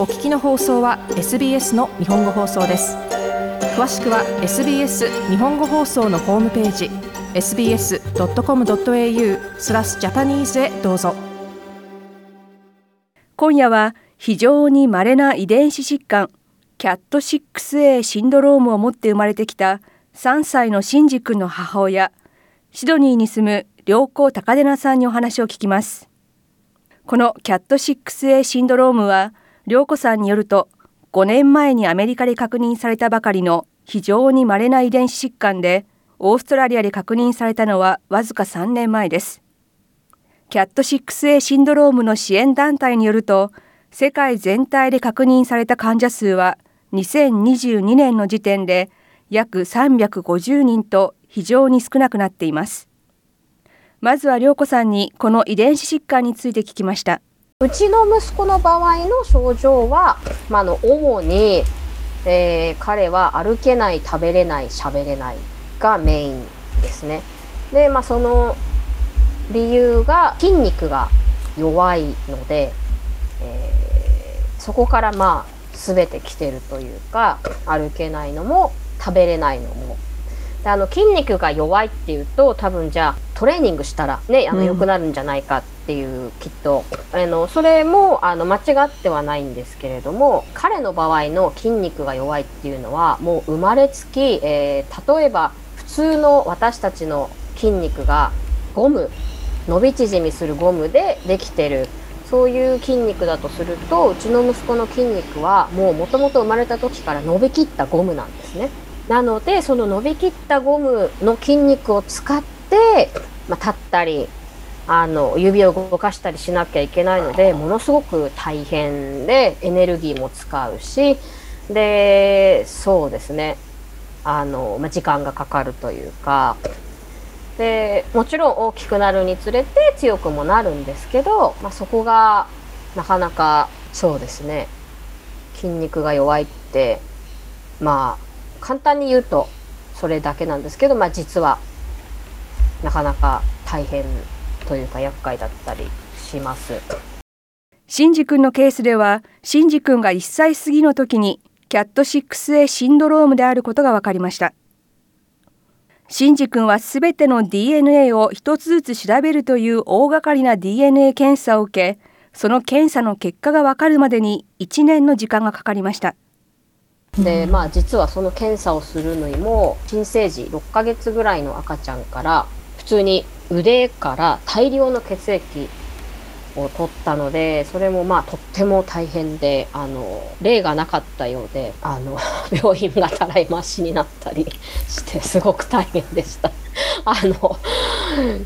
お聞きの放送は SBS の日本語放送です。詳しくは SBS 日本語放送のホームページ sbs.com.au スラスジャパニーズへどうぞ。今夜は非常に稀な遺伝子疾患キャット 6A シンドロームを持って生まれてきた3歳のシンジ君の母親シドニーに住む良子高出奈さんにお話を聞きます。このキャット 6A シンドロームは涼子さんによると5年前にアメリカで確認されたばかりの非常に稀な遺伝子疾患でオーストラリアで確認されたのはわずか3年前です。キャット 6A シンドロームの支援団体によると世界全体で確認された患者数は2022年の時点で約350人と非常に少なくなっています。まずは涼子さんにこの遺伝子疾患について聞きました。うちの息子の場合の症状は、まあ、の主に、えー、彼は歩けない食べれない喋れないがメインですね。で、まあ、その理由が筋肉が弱いので、えー、そこからまあ全て来てるというか歩けないのも食べれないのも。であの筋肉が弱いっていうと多分じゃあトレーニングしたらねあの良くなるんじゃないかっていう、うん、きっとあのそれもあの間違ってはないんですけれども彼の場合の筋肉が弱いっていうのはもう生まれつき、えー、例えば普通の私たちの筋肉がゴム伸び縮みするゴムでできてるそういう筋肉だとするとうちの息子の筋肉はもうもともと生まれた時から伸びきったゴムなんですね。なのでその伸びきったゴムの筋肉を使って、まあ、立ったりあの指を動かしたりしなきゃいけないのでものすごく大変でエネルギーも使うしでそうですね。あの、まあ、時間がかかるというか。でもちろん大きくなるにつれて強くもなるんですけど、まあ、そこがなかなかそうですね。筋肉が弱いってまあ簡単に言うとそれだけなんですけど、まあ、実はなかなか大変というか厄介だったりします。シンジ君のケースではシンジ君が1歳過ぎの時にキャット 6A シンドロームであることが分かりました。シンジ君はすべての DNA を一つずつ調べるという大掛かりな DNA 検査を受け、その検査の結果が分かるまでに1年の時間がかかりました。でまあ実はその検査をするのにも新生児6ヶ月ぐらいの赤ちゃんから普通に腕から大量の血液を取ったのでそれもまあとっても大変であの例がなかったようであの 病院がたらい回しになったり してすごく大変でした。あの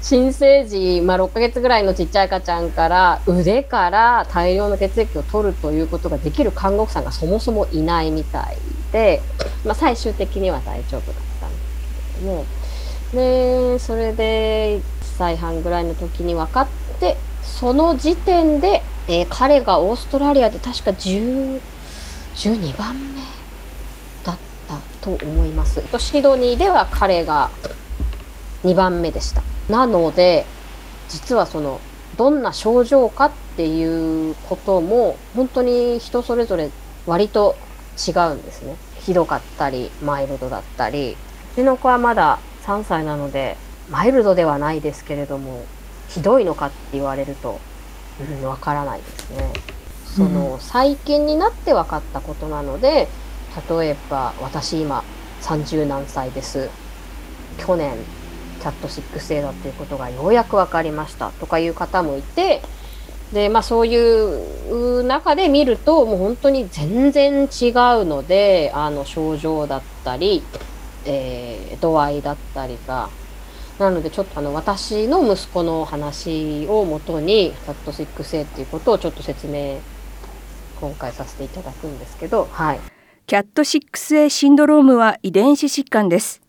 新生児、まあ、6ヶ月ぐらいのちっちゃい赤ちゃんから腕から大量の血液を取るということができる看護婦さんがそもそもいないみたいで、まあ、最終的には大丈夫だったんですけどもでそれで1歳半ぐらいの時に分かってその時点で、えー、彼がオーストラリアで確か10 12番目だったと思います。シドニーでは彼が2番目でした。なので実はそのどんな症状かっていうことも本当に人それぞれ割と違うんですね。ひどかったりマイルドだったりうちの子はまだ3歳なのでマイルドではないですけれどもひどいのかって言われるとうんわからないですね。その最近になって分かったことなので例えば私今30何歳です。去年キャット 6A だっていうことがようやく分かりました。とかいう方もいてでまあそういう中で見るともう本当に全然違うのであの症状だったり、えー、度合いだったりがなのでちょっとあの私の息子の話をもとにキャット 6A っていうことをちょっと説明今回させていただくんですけど、はい、キャット 6A シンドロームは遺伝子疾患です。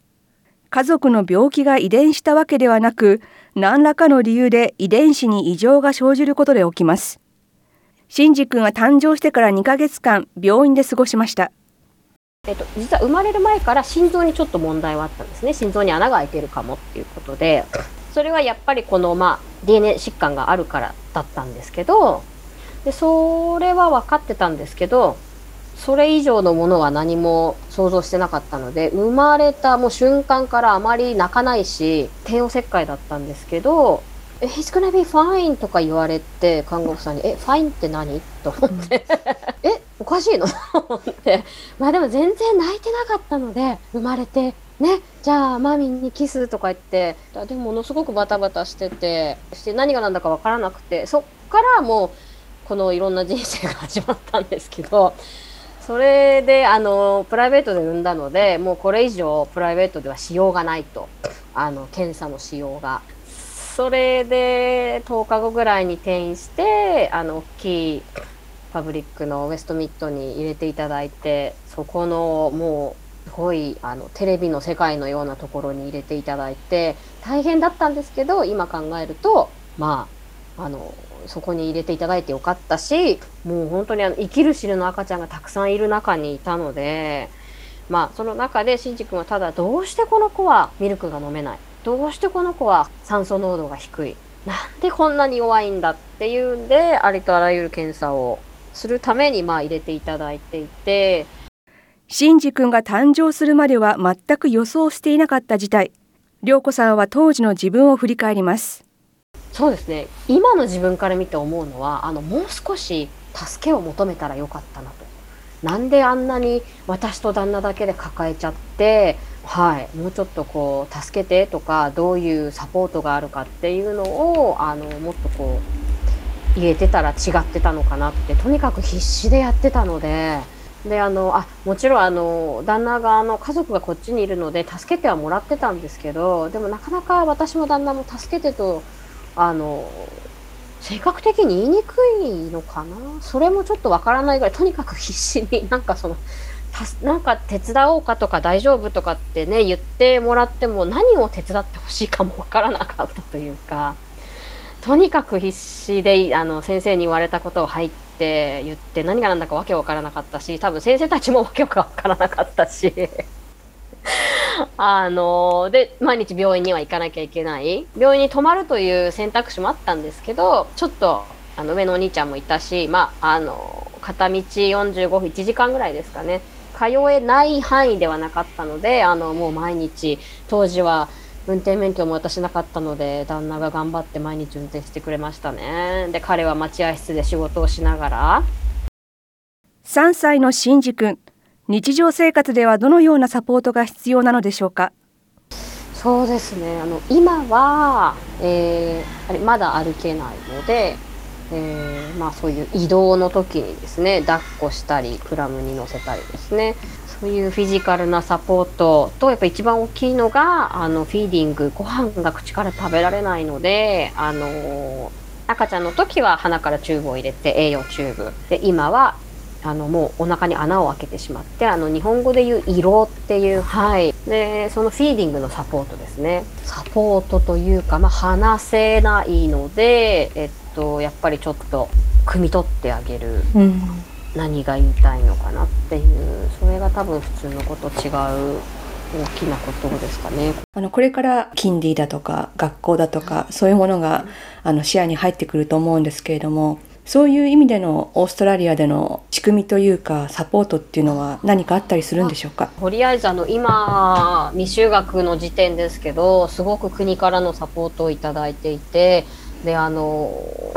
家族の病気が遺伝したわけではなく何らかの理由で遺伝子に異常が生じることで起きます。シンジ君は誕生してから2ヶ月間病院で過ごしました。えっと、実は生まれる前から心臓にちょっと問題はあったんですね。心臓に穴が開いてるかもっていうことで。それはやっぱりこの、まあ、DNA 疾患があるからだったんですけど。でそれは分かってたんですけどそれ以上のものは何も想像してなかったので生まれたもう瞬間からあまり泣かないし帝王切開だったんですけど「He's gonna be fine」とか言われて看護婦さんに「えファインって何?」と思って「えおかしいの?」と思ってまあでも全然泣いてなかったので生まれてね、じゃあマミにキスとか言ってでもものすごくバタバタしててして何が何だか分からなくてそっからもうこのいろんな人生が始まったんですけどそれであのプライベートで産んだのでもうこれ以上プライベートではしようがないとあの検査のしようが。それで10日後ぐらいに転院してあの大きいパブリックのウエストミットに入れていただいてそこのもうすごいあのテレビの世界のようなところに入れていただいて大変だったんですけど今考えるとまああのそこに入れていただいてよかったしもう本当にあの生きる死ぬの赤ちゃんがたくさんいる中にいたのでまあその中でしんじ君はただどうしてこの子はミルクが飲めない？どうしてこの子は酸素濃度が低い？なんでこんなに弱いんだっていうんでありとあらゆる検査をするためにまあ入れていただいていて。シンジ君が誕生するまでは全く予想していなかった事態。涼子さんは当時の自分を振り返ります。そうですね。今の自分から見て思うのはあのもう少し助けを求めたらよかったなと。なんであんなに私と旦那だけで抱えちゃってはいもうちょっとこう助けてとかどういうサポートがあるかっていうのをあのもっとこう言えてたら違ってたのかなってとにかく必死でやってたので。であのあもちろんあの旦那があの家族がこっちにいるので助けてはもらってたんですけどでもなかなか私も旦那も助けてとあの性格的に言いにくいのかな？それもちょっとわからないぐらいとにかく必死になんかそのなんか手伝おうかとか大丈夫とかってね言ってもらっても何を手伝ってほしいかもわからなかったというかとにかく必死であの先生に言われたことを入って言って何が何だかわけわからなかったし多分先生たちもわけわからなかったし。あので毎日病院には行かなきゃいけない。病院に泊まるという選択肢もあったんですけどちょっとあの上のお兄ちゃんもいたし、まあ、あの片道45分1時間ぐらいですかね。通えない範囲ではなかったのであのもう毎日当時は運転免許も私なかったので旦那が頑張って毎日運転してくれましたね。で彼は待合室で仕事をしながら。3歳のシンジ君。日常生活ではどのようなサポートが必要なのでしょうか？そうですね。あの今は、えー、まだ歩けないので、えー、まあ、そういう移動の時にですね抱っこしたり pram に乗せたりですねそういうフィジカルなサポートとやっぱ一番大きいのがあの feeding ご飯が口から食べられないのであの赤ちゃんの時は鼻からチューブを入れて栄養チューブ。で今はあのもうお腹に穴を開けてしまってあの日本語で言う胃ろうっていうはい。でその feeding のサポートですね。サポートというか、まあ、話せないので、えっと、やっぱりちょっと汲み取ってあげる、うん、何が言いたいのかなっていうそれが多分普通のこと違う大きなことですかね。あのこれからキンディだとか学校だとかそういうものがあの視野に入ってくると思うんですけれどもそういう意味でのオーストラリアでの仕組みというかサポートっていうのは何かあったりするんでしょうか？とりあえずあの今未就学の時点ですけどすごく国からのサポートをいただいていてであの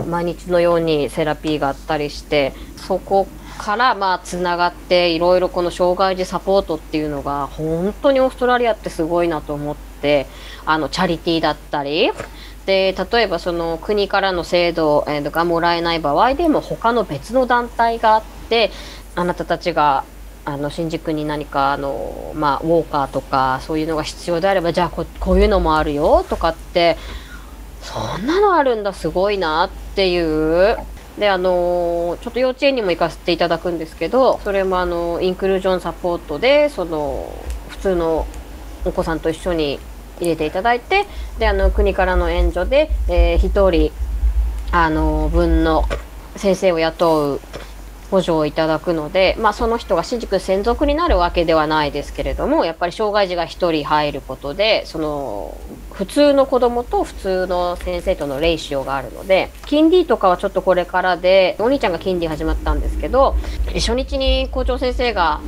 毎日のようにセラピーがあったりしてそこからまあつながっていろいろこの障害児サポートっていうのが本当にオーストラリアってすごいなと思ってあのチャリティーだったりで例えばその国からの制度がもらえない場合でも他の別の団体があってあなたたちがあの新宿に何かあの、まあ、ウォーカーとかそういうのが必要であればじゃあここういうのもあるよとかってそんなのあるんだすごいなっていう。であのちょっと幼稚園にも行かせていただくんですけどそれもあのインクルージョンサポートでその普通のお子さんと一緒に入れていただいてであの国からの援助で、えー、1人あの分の先生を雇う補助をいただくので、まあ、その人が新宿専属になるわけではないですけれどもやっぱり障害児が1人入ることでその普通の子供と普通の先生とのレイシオがあるので金利とかはちょっとこれからでお兄ちゃんが金利始まったんですけど初日に校長先生が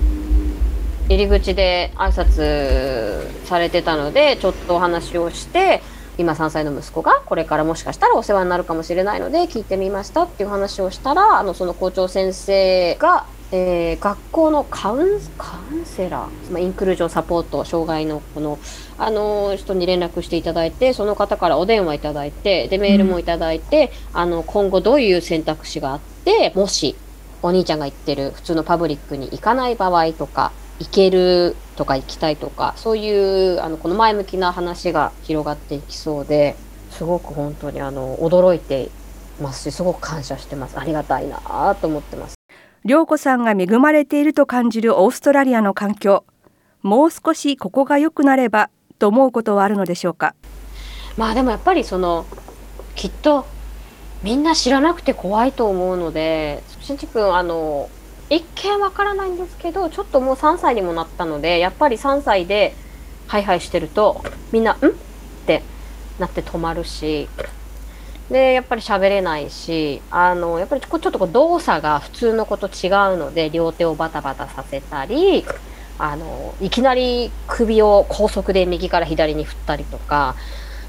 入り口で挨拶されてたのでちょっとお話をして今3歳の息子がこれからもしかしたらお世話になるかもしれないので聞いてみましたっていう話をしたらあのその校長先生が、えー、学校のカウンセラー、まあ、インクルージョンサポート障害のこのあの人に連絡していただいてその方からお電話いただいてでメールもいただいて、うん、あの今後どういう選択肢があってもしお兄ちゃんが言ってる普通のパブリックに行かない場合とか行けるとか行きたいとかそういうあのこの前向きな話が広がっていきそうですごく本当にあの驚いてますしすごく感謝してます。ありがたいなと思ってます。涼子さんが恵まれていると感じるオーストラリアの環境もう少しここが良くなればと思うことはあるのでしょうか？まあでもやっぱりそのきっとみんな知らなくて怖いと思うのでしんちくんあの一見わからないんですけどちょっともう3歳にもなったのでやっぱり3歳でハイハイしてるとみんな「ん?」ってなって止まるしでやっぱり喋れないしあのやっぱりちょっとこう動作が普通の子と違うので両手をバタバタさせたりあのいきなり首を高速で右から左に振ったりとか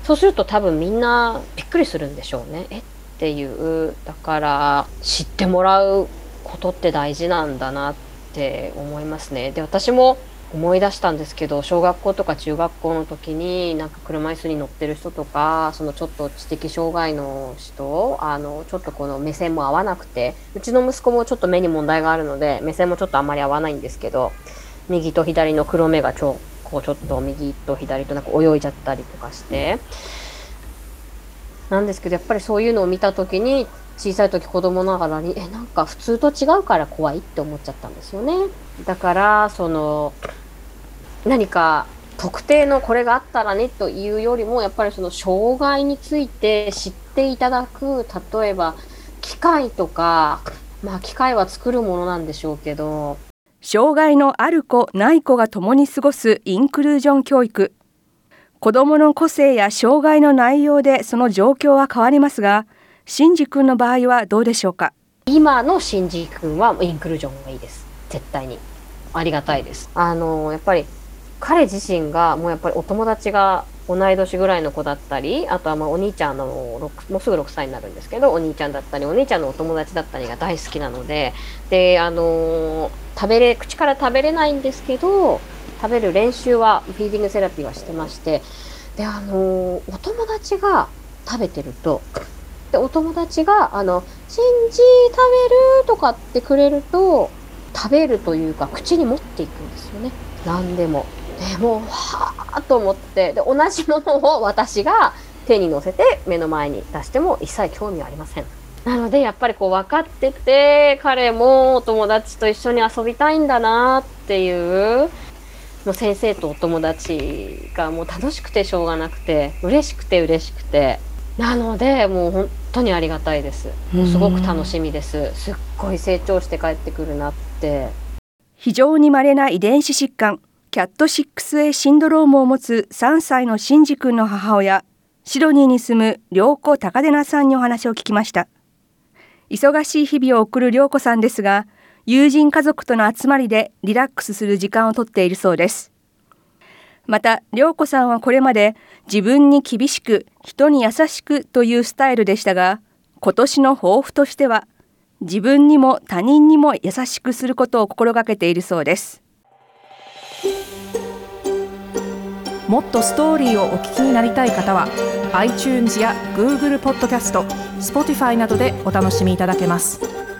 そうすると多分みんなびっくりするんでしょうね。え？っていうだから知ってもらうことって大事なんだなって思いますね。で私も思い出したんですけど小学校とか中学校の時になんか車椅子に乗ってる人とかそのちょっと知的障害の人あのちょっとこの目線も合わなくてうちの息子もちょっと目に問題があるので目線もちょっとあんまり合わないんですけど右と左の黒目がちょこうちょっと右と左となんか泳いじゃったりとかしてなんですけどやっぱりそういうのを見た時に小さい時子供ながらにえなんか普通と違うから怖いって思っちゃったんですよね。だからその何か特定のこれがあったらねというよりもやっぱりその障害について知っていただく例えば機械とかまあ機械は作るものなんでしょうけど障害のある子ない子が共に過ごすインクルージョン教育。子どもの個性や障害の内容でその状況は変わりますがシンジ君の場合はどうでしょうか？今のシンジ君はインクルージョンがいいです。絶対に。ありがたいです。あのやっぱり彼自身がもうやっぱりお友達が同い年ぐらいの子だったりあとはまあお兄ちゃんのもうすぐ6歳になるんですけどお兄ちゃんだったりお兄ちゃんのお友達だったりが大好きなのでであの食べれ口から食べれないんですけど食べる練習は feeding therapy はしてましてであのお友達が食べてるとでお友達が「あのシンジ食べる」とかってくれると食べるというか口に持っていくんですよね何でも。でもうはあと思ってで同じものを私が手に乗せて目の前に出しても一切興味はありません。なのでやっぱりこう分かってて彼もお友達と一緒に遊びたいんだなっていうもう先生とお友達がもう楽しくてしょうがなくて嬉しくて嬉しくてなのでもう本当にありがたいです。すごく楽しみです。すっごい成長して帰ってくるなって。非常に稀な遺伝子疾患キャット 6A シンドロームを持つ3歳のシンジ君の母親シドニーに住む良子高出奈さんにお話を聞きました。忙しい日々を送る良子さんですが友人家族との集まりでリラックスする時間をとっているそうです。また涼子さんはこれまで自分に厳しく人に優しくというスタイルでしたが今年の抱負としては自分にも他人にも優しくすることを心がけているそうですもっとストーリーをお聞きになりたい方は iTunes や Google ポッドキャスト Spotify などでお楽しみいただけます。